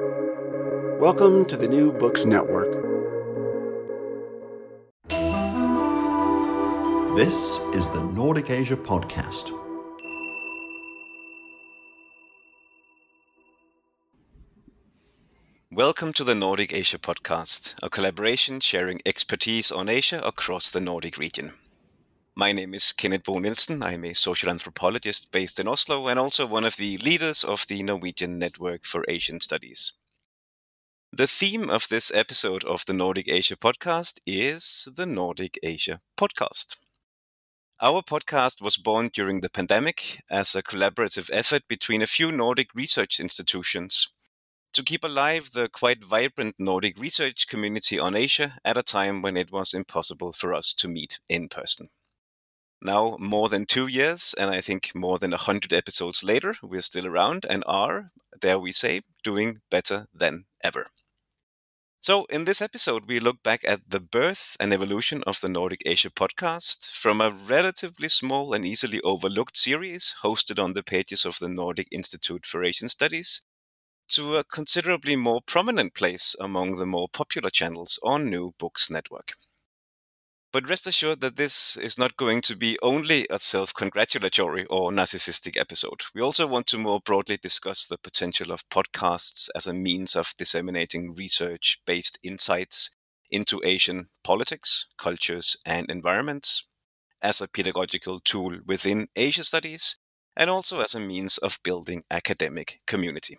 Welcome to the New Books Network. This is the Nordic Asia Podcast. Welcome to the Nordic Asia Podcast, a collaboration sharing expertise on Asia across the Nordic region. My name is Kenneth Bo Nielsen. I'm a social anthropologist based in Oslo and also one of the leaders of the Norwegian Network for Asian Studies. The theme of this episode of the Nordic Asia Podcast is the Nordic Asia Podcast. Our podcast was born during the pandemic as a collaborative effort between a few Nordic research institutions to keep alive the quite vibrant Nordic research community on Asia at a time when it was impossible for us to meet in person. Now, more than two years, and I think more than 100 episodes later, we're still around and are, dare we say, doing better than ever. So, in this episode, we look back at the birth and evolution of the Nordic Asia podcast from a relatively small and easily overlooked series hosted on the pages of the Nordic Institute for Asian Studies to a considerably more prominent place among the more popular channels on New Books Network. But rest assured that this is not going to be only a self congratulatory or narcissistic episode. We also want to more broadly discuss the potential of podcasts as a means of disseminating research based insights into Asian politics, cultures, and environments, as a pedagogical tool within Asia studies, and also as a means of building academic community.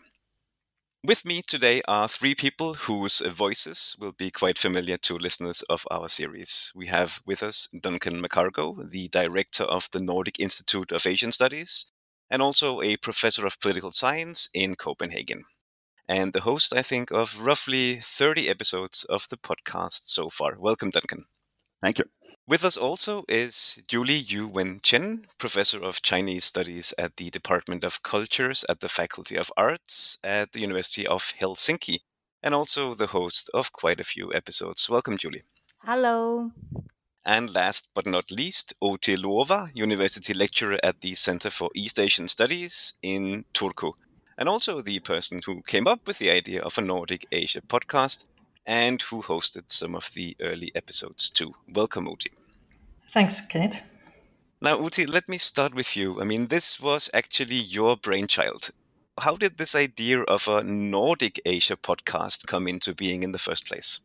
With me today are three people whose voices will be quite familiar to listeners of our series. We have with us Duncan McCargo, the director of the Nordic Institute of Asian Studies, and also a professor of political science in Copenhagen. And the host, I think, of roughly 30 episodes of the podcast so far. Welcome, Duncan. Thank you. With us also is Julie Yu Wen Chen, professor of Chinese studies at the Department of Cultures at the Faculty of Arts at the University of Helsinki, and also the host of quite a few episodes. Welcome, Julie. Hello. And last but not least, Outi Luova, university lecturer at the Center for East Asian Studies in Turku, and also the person who came up with the idea of a Nordic Asia podcast and who hosted some of the early episodes too. Welcome, Outi. Thanks, Kenneth. Now, Outi, let me start with you. I mean, this was actually your brainchild. How did this idea of a Nordic Asia podcast come into being in the first place?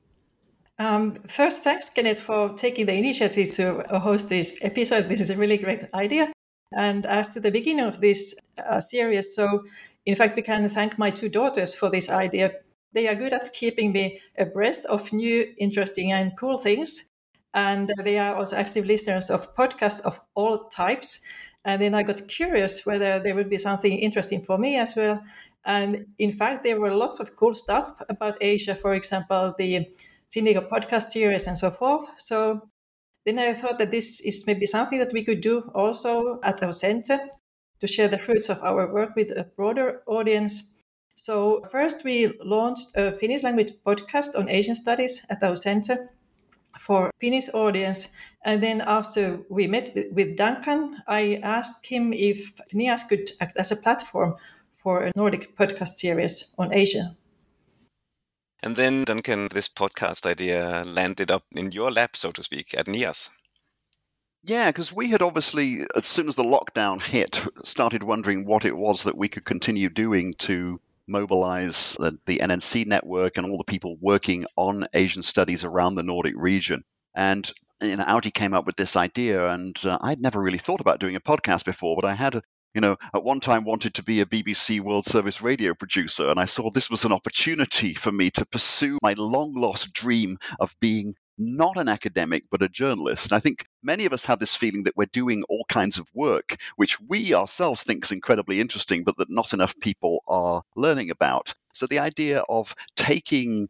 Um, first, thanks, Kenneth, for taking the initiative to host this episode. This is a really great idea. And as to the beginning of this uh, series, so in fact, we can thank my two daughters for this idea they are good at keeping me abreast of new, interesting, and cool things. And uh, they are also active listeners of podcasts of all types. And then I got curious whether there would be something interesting for me as well. And in fact, there were lots of cool stuff about Asia, for example, the Sinica podcast series and so forth. So then I thought that this is maybe something that we could do also at our center to share the fruits of our work with a broader audience. So, first, we launched a Finnish language podcast on Asian studies at our center for Finnish audience. And then after we met with Duncan, I asked him if NIAS could act as a platform for a Nordic podcast series on Asia. And then, Duncan, this podcast idea landed up in your lap, so to speak, at NIAS. Yeah, because we had obviously, as soon as the lockdown hit, started wondering what it was that we could continue doing to mobilize the, the NNC network and all the people working on Asian studies around the Nordic region. And you know, Outi came up with this idea, and uh, I'd never really thought about doing a podcast before, but I had you know, at one time wanted to be a BBC World Service radio producer, and I saw this was an opportunity for me to pursue my long lost dream of being not an academic, but a journalist. And I think many of us have this feeling that we're doing all kinds of work, which we ourselves think is incredibly interesting, but that not enough people are learning about. So the idea of taking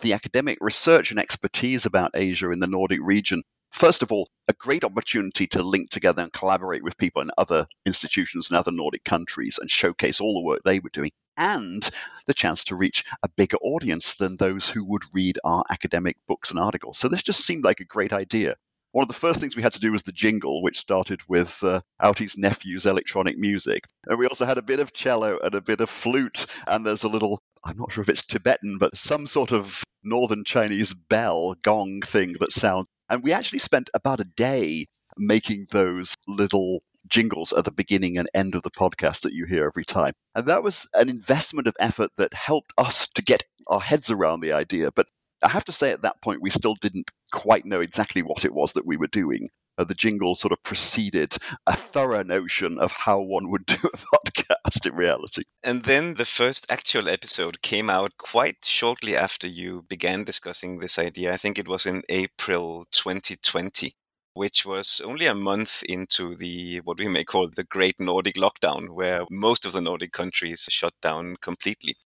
the academic research and expertise about Asia in the Nordic region first of all, a great opportunity to link together and collaborate with people in other institutions and other Nordic countries and showcase all the work they were doing, and the chance to reach a bigger audience than those who would read our academic books and articles. So this just seemed like a great idea. One of the first things we had to do was the jingle, which started with uh, Outi's nephew's electronic music. And we also had a bit of cello and a bit of flute, and there's a little I'm not sure if it's Tibetan, but some sort of northern Chinese bell gong thing that sounds. And we actually spent about a day making those little jingles at the beginning and end of the podcast that you hear every time. And that was an investment of effort that helped us to get our heads around the idea. But I have to say, at that point, we still didn't quite know exactly what it was that we were doing. Uh, the jingle sort of preceded a thorough notion of how one would do a podcast in reality. And then the first actual episode came out quite shortly after you began discussing this idea. I think it was in April 2020 which was only a month into the what we may call the Great Nordic Lockdown, where most of the Nordic countries shut down completely.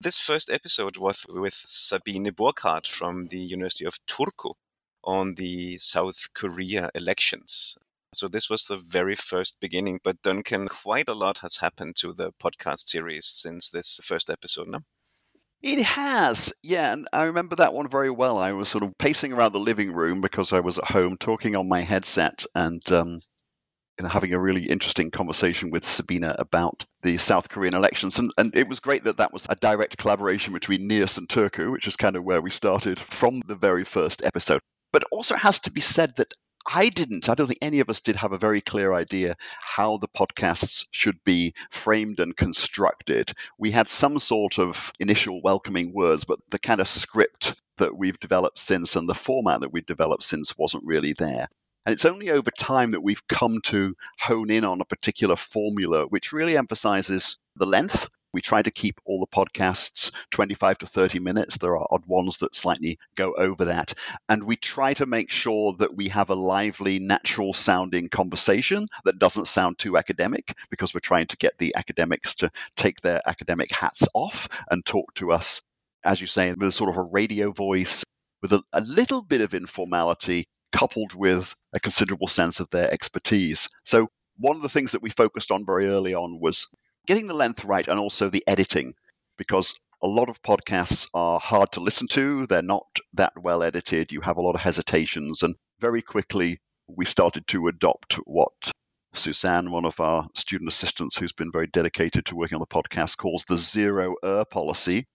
This first episode was with Sabine Burghart from the University of Turku on the South Korea elections. So this was the very first beginning, but Duncan, quite a lot has happened to the podcast series since this first episode now. It has, yeah. And I remember that one very well. I was sort of pacing around the living room because I was at home talking on my headset and um, having a really interesting conversation with Sabina about the South Korean elections. And, and it was great that that was a direct collaboration between NIAS and Turku, which is kind of where we started from the very first episode. But also it has to be said that I didn't, I don't think any of us did have a very clear idea how the podcasts should be framed and constructed. We had some sort of initial welcoming words, but the kind of script that we've developed since and the format that we've developed since wasn't really there. And it's only over time that we've come to hone in on a particular formula which really emphasizes the length we try to keep all the podcasts 25 to 30 minutes. There are odd ones that slightly go over that. And we try to make sure that we have a lively, natural sounding conversation that doesn't sound too academic because we're trying to get the academics to take their academic hats off and talk to us, as you say, with a sort of a radio voice, with a, a little bit of informality coupled with a considerable sense of their expertise. So one of the things that we focused on very early on was getting the length right and also the editing, because a lot of podcasts are hard to listen to. They're not that well edited. You have a lot of hesitations. And very quickly, we started to adopt what Suzanne, one of our student assistants who's been very dedicated to working on the podcast, calls the zero error policy,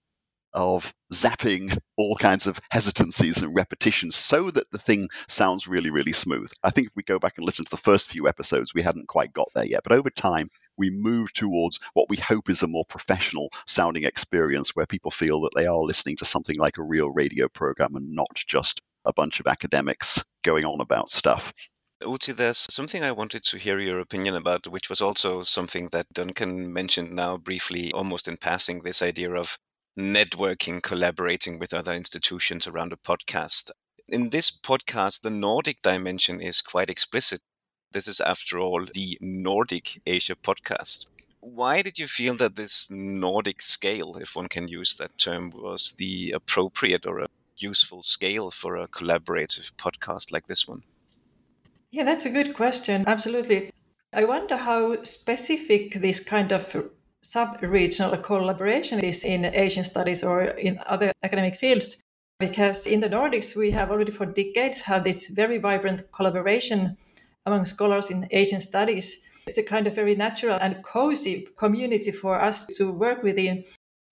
of zapping all kinds of hesitancies and repetitions so that the thing sounds really, really smooth. I think if we go back and listen to the first few episodes, we hadn't quite got there yet. But over time, we move towards what we hope is a more professional sounding experience where people feel that they are listening to something like a real radio program and not just a bunch of academics going on about stuff. Outi, there's something I wanted to hear your opinion about, which was also something that Duncan mentioned now briefly, almost in passing this idea of networking, collaborating with other institutions around a podcast. In this podcast, the Nordic dimension is quite explicit. This is, after all, the Nordic Asia podcast. Why did you feel that this Nordic scale, if one can use that term, was the appropriate or a useful scale for a collaborative podcast like this one? Yeah, that's a good question. Absolutely. I wonder how specific this kind of sub-regional collaboration is in Asian studies or in other academic fields. Because in the Nordics, we have already for decades had this very vibrant collaboration among scholars in Asian studies. It's a kind of very natural and cozy community for us to work within.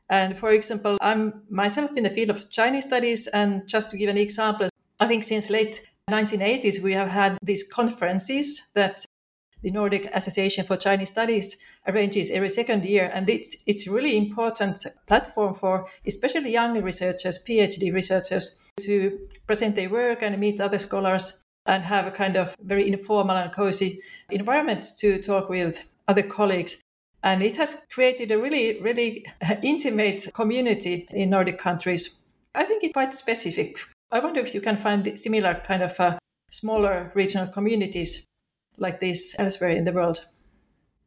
And for example, I'm myself in the field of Chinese studies, and just to give an example, I think since late 1980s we have had these conferences that the Nordic Association for Chinese Studies arranges every second year, and it's it's really important platform for especially young researchers, PhD researchers, to present their work and meet other scholars and have a kind of very informal and cozy environment to talk with other colleagues. And it has created a really, really intimate community in Nordic countries. I think it's quite specific. I wonder if you can find similar kind of uh, smaller regional communities like this elsewhere in the world.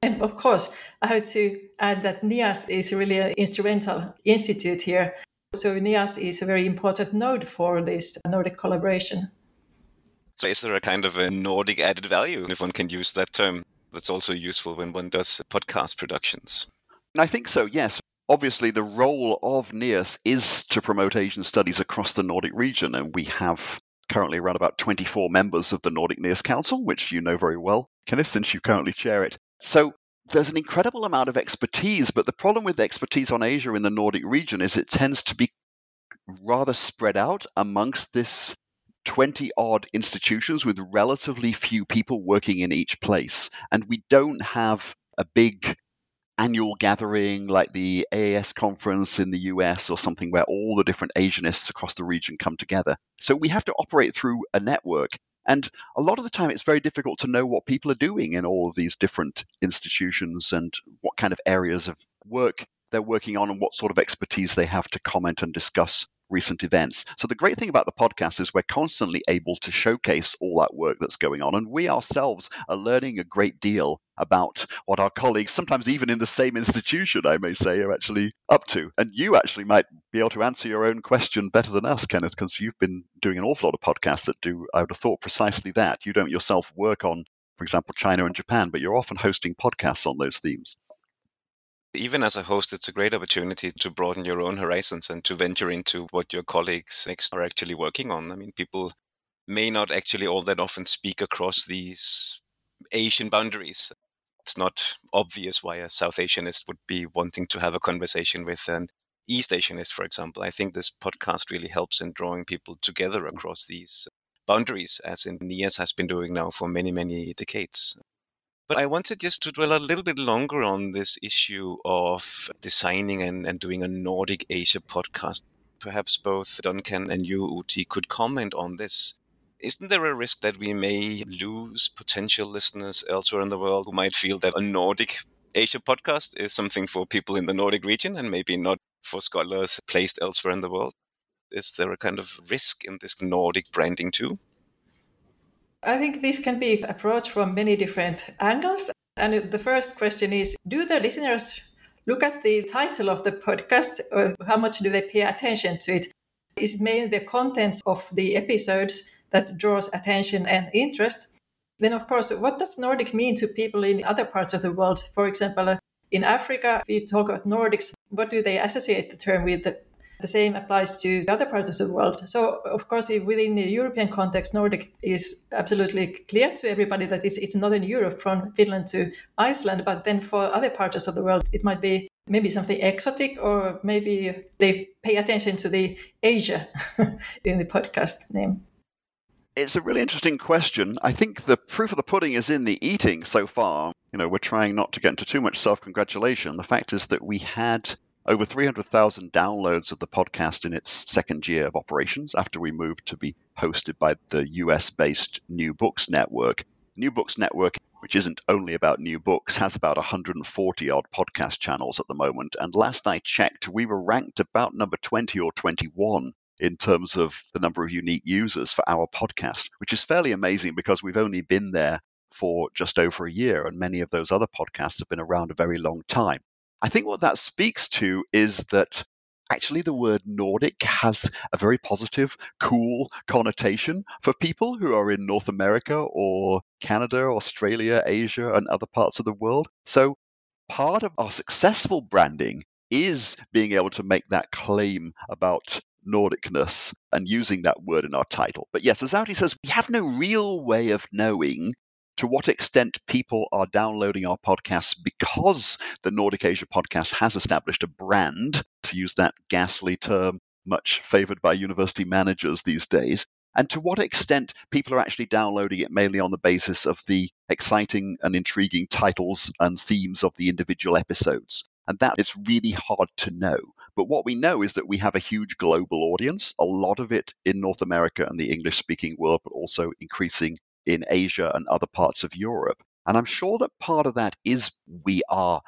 And of course, I have to add that NIAS is really an instrumental institute here. So NIAS is a very important node for this Nordic collaboration. So is there a kind of a Nordic added value, if one can use that term, that's also useful when one does podcast productions? I think so, yes. Obviously, the role of NIAS is to promote Asian studies across the Nordic region, and we have currently around about 24 members of the Nordic NIAS Council, which you know very well, Kenneth, since you currently chair it. So there's an incredible amount of expertise, but the problem with expertise on Asia in the Nordic region is it tends to be rather spread out amongst this 20 odd institutions with relatively few people working in each place. And we don't have a big annual gathering like the AAS conference in the US or something where all the different Asianists across the region come together. So we have to operate through a network. And a lot of the time, it's very difficult to know what people are doing in all of these different institutions and what kind of areas of work they're working on and what sort of expertise they have to comment and discuss recent events. So the great thing about the podcast is we're constantly able to showcase all that work that's going on. And we ourselves are learning a great deal about what our colleagues, sometimes even in the same institution, I may say, are actually up to. And you actually might be able to answer your own question better than us, Kenneth, because you've been doing an awful lot of podcasts that do, I would have thought, precisely that. You don't yourself work on, for example, China and Japan, but you're often hosting podcasts on those themes even as a host, it's a great opportunity to broaden your own horizons and to venture into what your colleagues next are actually working on. I mean, people may not actually all that often speak across these Asian boundaries. It's not obvious why a South Asianist would be wanting to have a conversation with an East Asianist, for example. I think this podcast really helps in drawing people together across these boundaries, as NIAS has been doing now for many, many decades. But I wanted just to dwell a little bit longer on this issue of designing and, and doing a Nordic Asia podcast. Perhaps both Duncan and you, Outi, could comment on this. Isn't there a risk that we may lose potential listeners elsewhere in the world who might feel that a Nordic Asia podcast is something for people in the Nordic region and maybe not for scholars placed elsewhere in the world? Is there a kind of risk in this Nordic branding too? I think this can be approached from many different angles. And the first question is Do the listeners look at the title of the podcast or how much do they pay attention to it? Is it mainly the content of the episodes that draws attention and interest? Then, of course, what does Nordic mean to people in other parts of the world? For example, in Africa, we talk about Nordics. What do they associate the term with? The same applies to other parts of the world. So, of course, within the European context, Nordic is absolutely clear to everybody that it's, it's Northern Europe from Finland to Iceland. But then for other parts of the world, it might be maybe something exotic, or maybe they pay attention to the Asia in the podcast name. It's a really interesting question. I think the proof of the pudding is in the eating so far. You know, we're trying not to get into too much self congratulation. The fact is that we had over 300,000 downloads of the podcast in its second year of operations after we moved to be hosted by the US based New Books Network. New Books Network, which isn't only about new books, has about 140 odd podcast channels at the moment. And last I checked, we were ranked about number 20 or 21 in terms of the number of unique users for our podcast, which is fairly amazing because we've only been there for just over a year, and many of those other podcasts have been around a very long time. I think what that speaks to is that actually the word Nordic has a very positive, cool connotation for people who are in North America or Canada, Australia, Asia, and other parts of the world. So part of our successful branding is being able to make that claim about Nordicness and using that word in our title. But yes, as Outi says, we have no real way of knowing to what extent people are downloading our podcasts because the Nordic Asia podcast has established a brand, to use that ghastly term, much favored by university managers these days, and to what extent people are actually downloading it mainly on the basis of the exciting and intriguing titles and themes of the individual episodes. And that is really hard to know. But what we know is that we have a huge global audience, a lot of it in North America and the English speaking world, but also increasing in Asia and other parts of Europe. And I'm sure that part of that is we are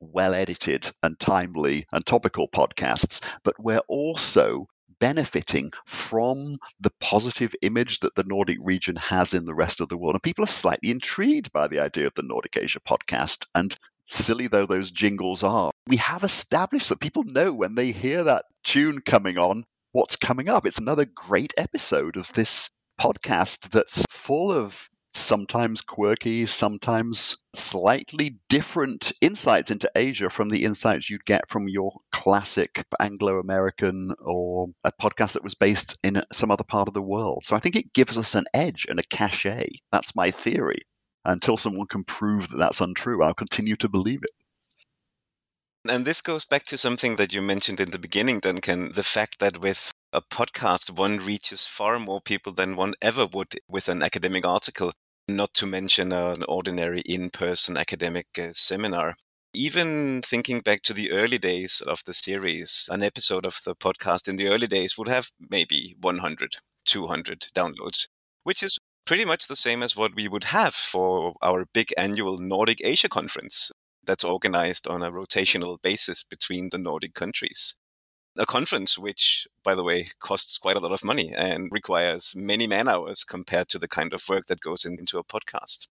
well edited and timely and topical podcasts, but we're also benefiting from the positive image that the Nordic region has in the rest of the world. And people are slightly intrigued by the idea of the Nordic Asia podcast. And silly though those jingles are, we have established that people know when they hear that tune coming on what's coming up. It's another great episode of this podcast that's full of sometimes quirky, sometimes slightly different insights into Asia from the insights you'd get from your classic Anglo American or a podcast that was based in some other part of the world. So I think it gives us an edge and a cachet. That's my theory. Until someone can prove that that's untrue, I'll continue to believe it. And this goes back to something that you mentioned in the beginning, Duncan the fact that with a podcast, one reaches far more people than one ever would with an academic article, not to mention an ordinary in person academic uh, seminar. Even thinking back to the early days of the series, an episode of the podcast in the early days would have maybe 100, 200 downloads, which is pretty much the same as what we would have for our big annual Nordic Asia conference that's organized on a rotational basis between the Nordic countries. A conference which, by the way, costs quite a lot of money and requires many man hours compared to the kind of work that goes into a podcast.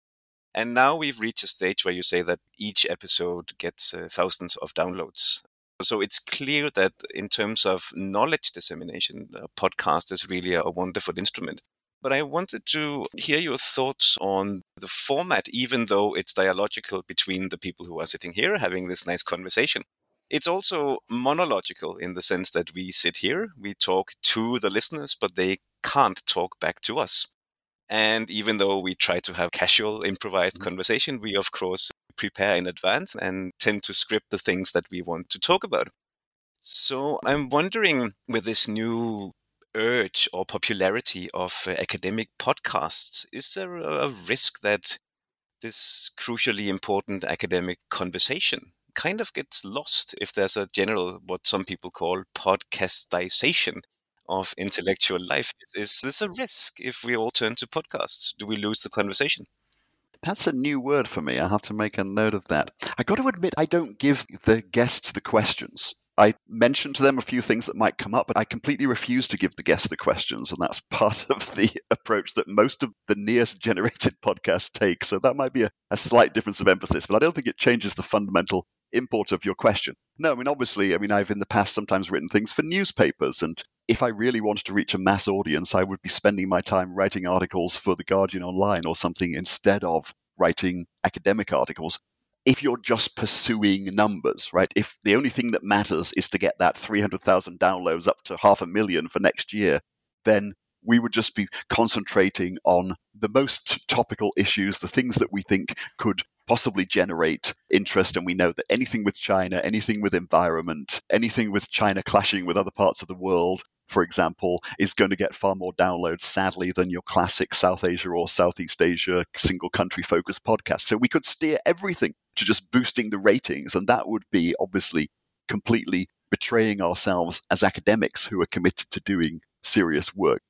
And now we've reached a stage where you say that each episode gets uh, thousands of downloads. So it's clear that in terms of knowledge dissemination, a podcast is really a wonderful instrument. But I wanted to hear your thoughts on the format, even though it's dialogical between the people who are sitting here having this nice conversation. It's also monological in the sense that we sit here, we talk to the listeners, but they can't talk back to us. And even though we try to have casual, improvised mm-hmm. conversation, we of course prepare in advance and tend to script the things that we want to talk about. So I'm wondering with this new urge or popularity of uh, academic podcasts, is there a risk that this crucially important academic conversation kind of gets lost if there's a general, what some people call podcastization of intellectual life? Is, this a risk if we all turn to podcasts? Do we lose the conversation? That's a new word for me. I have to make a note of that. I got to admit, I don't give the guests the questions. I mentioned to them a few things that might come up, but I completely refuse to give the guests the questions. And that's part of the approach that most of the NIAS generated podcasts take. So that might be a, a slight difference of emphasis, but I don't think it changes the fundamental import of your question. No, I mean, obviously, I mean, I've in the past sometimes written things for newspapers. And if I really wanted to reach a mass audience, I would be spending my time writing articles for The Guardian Online or something instead of writing academic articles if you're just pursuing numbers, right? If the only thing that matters is to get that 300,000 downloads up to half a million for next year, then we would just be concentrating on the most topical issues, the things that we think could possibly generate interest. And we know that anything with China, anything with environment, anything with China clashing with other parts of the world, for example, is going to get far more downloads, sadly, than your classic South Asia or Southeast Asia single country focused podcast. So we could steer everything to just boosting the ratings, and that would be obviously completely betraying ourselves as academics who are committed to doing serious work.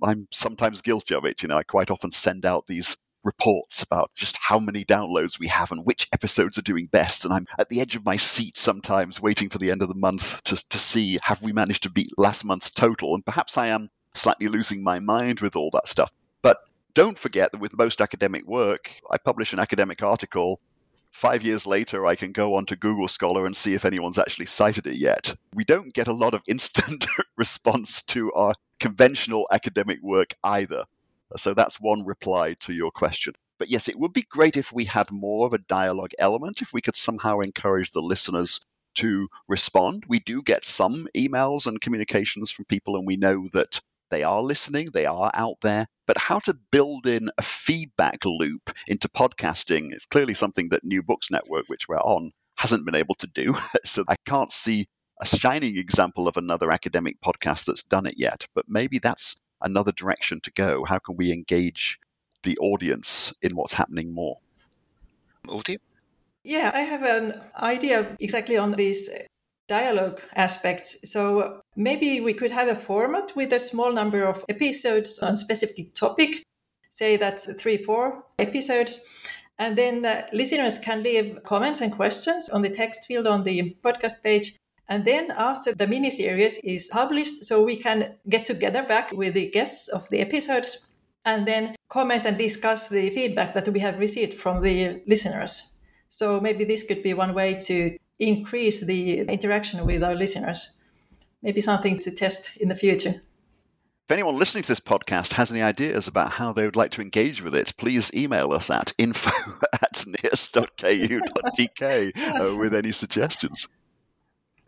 I'm sometimes guilty of it. You know, I quite often send out these reports about just how many downloads we have and which episodes are doing best. And I'm at the edge of my seat sometimes waiting for the end of the month to, to see have we managed to beat last month's total. And perhaps I am slightly losing my mind with all that stuff. But don't forget that with most academic work, I publish an academic article. Five years later, I can go onto Google Scholar and see if anyone's actually cited it yet. We don't get a lot of instant response to our conventional academic work either. So that's one reply to your question. But yes, it would be great if we had more of a dialogue element, if we could somehow encourage the listeners to respond. We do get some emails and communications from people, and we know that they are listening, they are out there. But how to build in a feedback loop into podcasting is clearly something that New Books Network, which we're on, hasn't been able to do. so I can't see a shining example of another academic podcast that's done it yet. But maybe that's another direction to go? How can we engage the audience in what's happening more? Outi? Yeah, I have an idea exactly on these dialogue aspects. So maybe we could have a format with a small number of episodes on specific topic, say that's three, four episodes. And then uh, listeners can leave comments and questions on the text field on the podcast page. And then after the mini series is published, so we can get together back with the guests of the episodes and then comment and discuss the feedback that we have received from the listeners. So maybe this could be one way to increase the interaction with our listeners. Maybe something to test in the future. If anyone listening to this podcast has any ideas about how they would like to engage with it, please email us at info at nias.ku.dk uh, with any suggestions.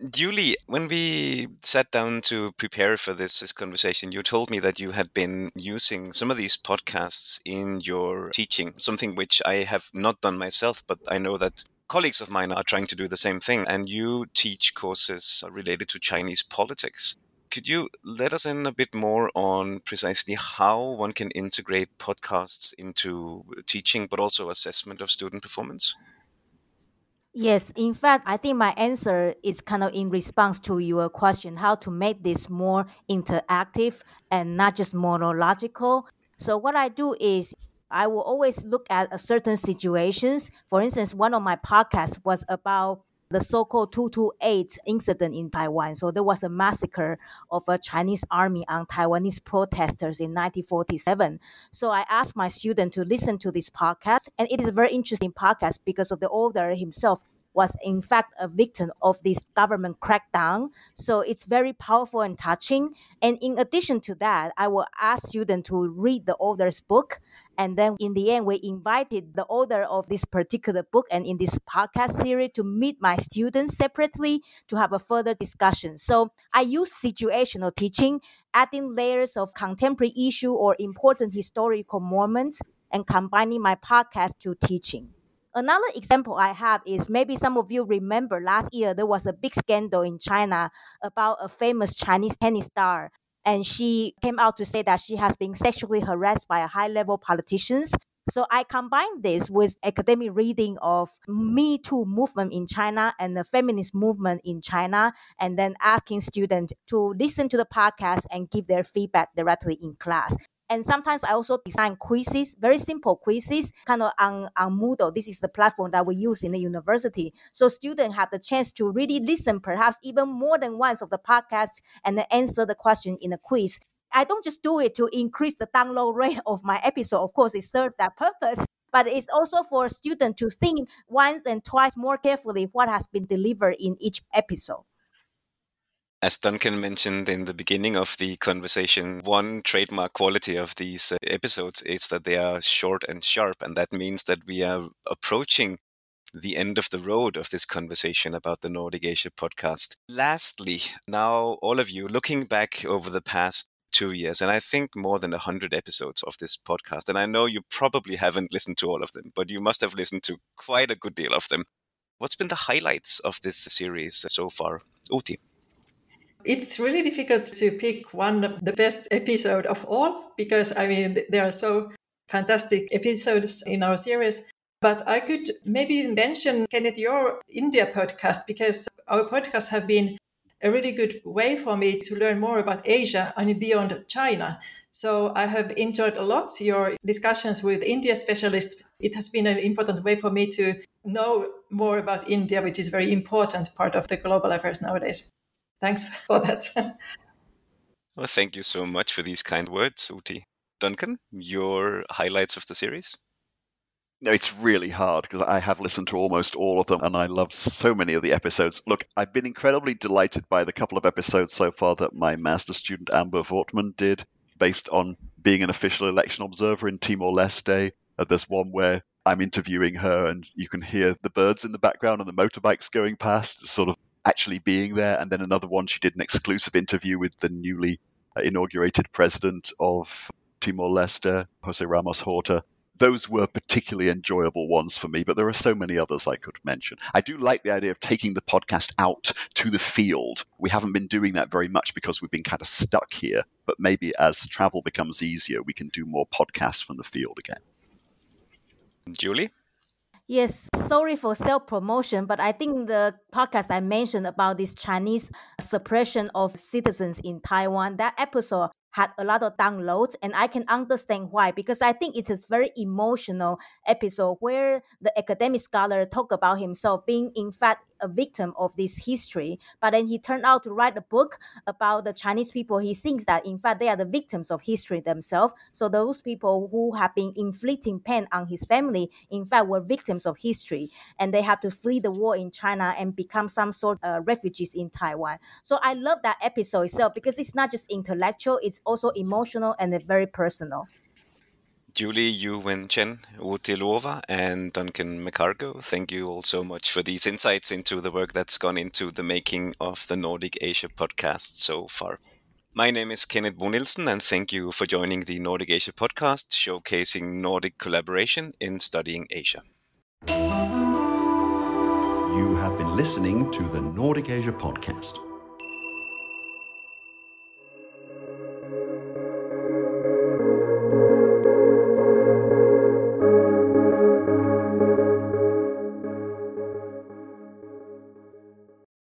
Julie, when we sat down to prepare for this, this conversation, you told me that you had been using some of these podcasts in your teaching, something which I have not done myself, but I know that colleagues of mine are trying to do the same thing. And you teach courses related to Chinese politics. Could you let us in a bit more on precisely how one can integrate podcasts into teaching, but also assessment of student performance? Yes, in fact, I think my answer is kind of in response to your question how to make this more interactive and not just monological. So, what I do is I will always look at certain situations. For instance, one of my podcasts was about the so-called 228 incident in Taiwan. So there was a massacre of a Chinese army on Taiwanese protesters in 1947. So I asked my student to listen to this podcast, and it is a very interesting podcast because of the author himself was in fact a victim of this government crackdown. So it's very powerful and touching. And in addition to that, I will ask students to read the author's book. And then in the end, we invited the author of this particular book and in this podcast series to meet my students separately to have a further discussion. So I use situational teaching, adding layers of contemporary issue or important historical moments and combining my podcast to teaching. Another example I have is maybe some of you remember last year there was a big scandal in China about a famous Chinese tennis star. And she came out to say that she has been sexually harassed by high level politicians. So I combined this with academic reading of Me Too movement in China and the feminist movement in China, and then asking students to listen to the podcast and give their feedback directly in class. And sometimes I also design quizzes, very simple quizzes, kind of on, on Moodle. This is the platform that we use in the university. So students have the chance to really listen, perhaps even more than once of the podcast and answer the question in a quiz. I don't just do it to increase the download rate of my episode. Of course, it serves that purpose, but it's also for students to think once and twice more carefully what has been delivered in each episode. As Duncan mentioned in the beginning of the conversation, one trademark quality of these uh, episodes is that they are short and sharp. And that means that we are approaching the end of the road of this conversation about the Nordic Asia podcast. Lastly, now all of you looking back over the past two years, and I think more than 100 episodes of this podcast, and I know you probably haven't listened to all of them, but you must have listened to quite a good deal of them. What's been the highlights of this series so far? Outi. It's really difficult to pick one of the best episode of all because I mean there are so fantastic episodes in our series. But I could maybe mention Kenneth your India podcast because our podcasts have been a really good way for me to learn more about Asia and beyond China. So I have enjoyed a lot your discussions with India specialists. It has been an important way for me to know more about India, which is a very important part of the global affairs nowadays thanks for that. well, thank you so much for these kind words, Outi. Duncan, your highlights of the series? No, it's really hard because I have listened to almost all of them and I love so many of the episodes. Look, I've been incredibly delighted by the couple of episodes so far that my master student Amber Vortman did based on being an official election observer in Timor Leste. Uh, there's one where I'm interviewing her and you can hear the birds in the background and the motorbikes going past, sort of actually being there. And then another one, she did an exclusive interview with the newly uh, inaugurated president of Timor Leste, Jose Ramos Horta. Those were particularly enjoyable ones for me, but there are so many others I could mention. I do like the idea of taking the podcast out to the field. We haven't been doing that very much because we've been kind of stuck here, but maybe as travel becomes easier, we can do more podcasts from the field again. Julie? Yes, sorry for self promotion, but I think the podcast I mentioned about this Chinese suppression of citizens in Taiwan, that episode had a lot of downloads and I can understand why because I think it is very emotional episode where the academic scholar talk about himself being in fact a victim of this history. But then he turned out to write a book about the Chinese people. He thinks that in fact they are the victims of history themselves. So those people who have been inflicting pain on his family in fact were victims of history. And they had to flee the war in China and become some sort of uh, refugees in Taiwan. So I love that episode itself because it's not just intellectual it's also emotional and very personal. Julie, Yu Wen Chen, Outi Luova, and Duncan McCargo, thank you all so much for these insights into the work that's gone into the making of the Nordic Asia podcast so far. My name is Kenneth Bo and thank you for joining the Nordic Asia podcast, showcasing Nordic collaboration in studying Asia. You have been listening to the Nordic Asia podcast.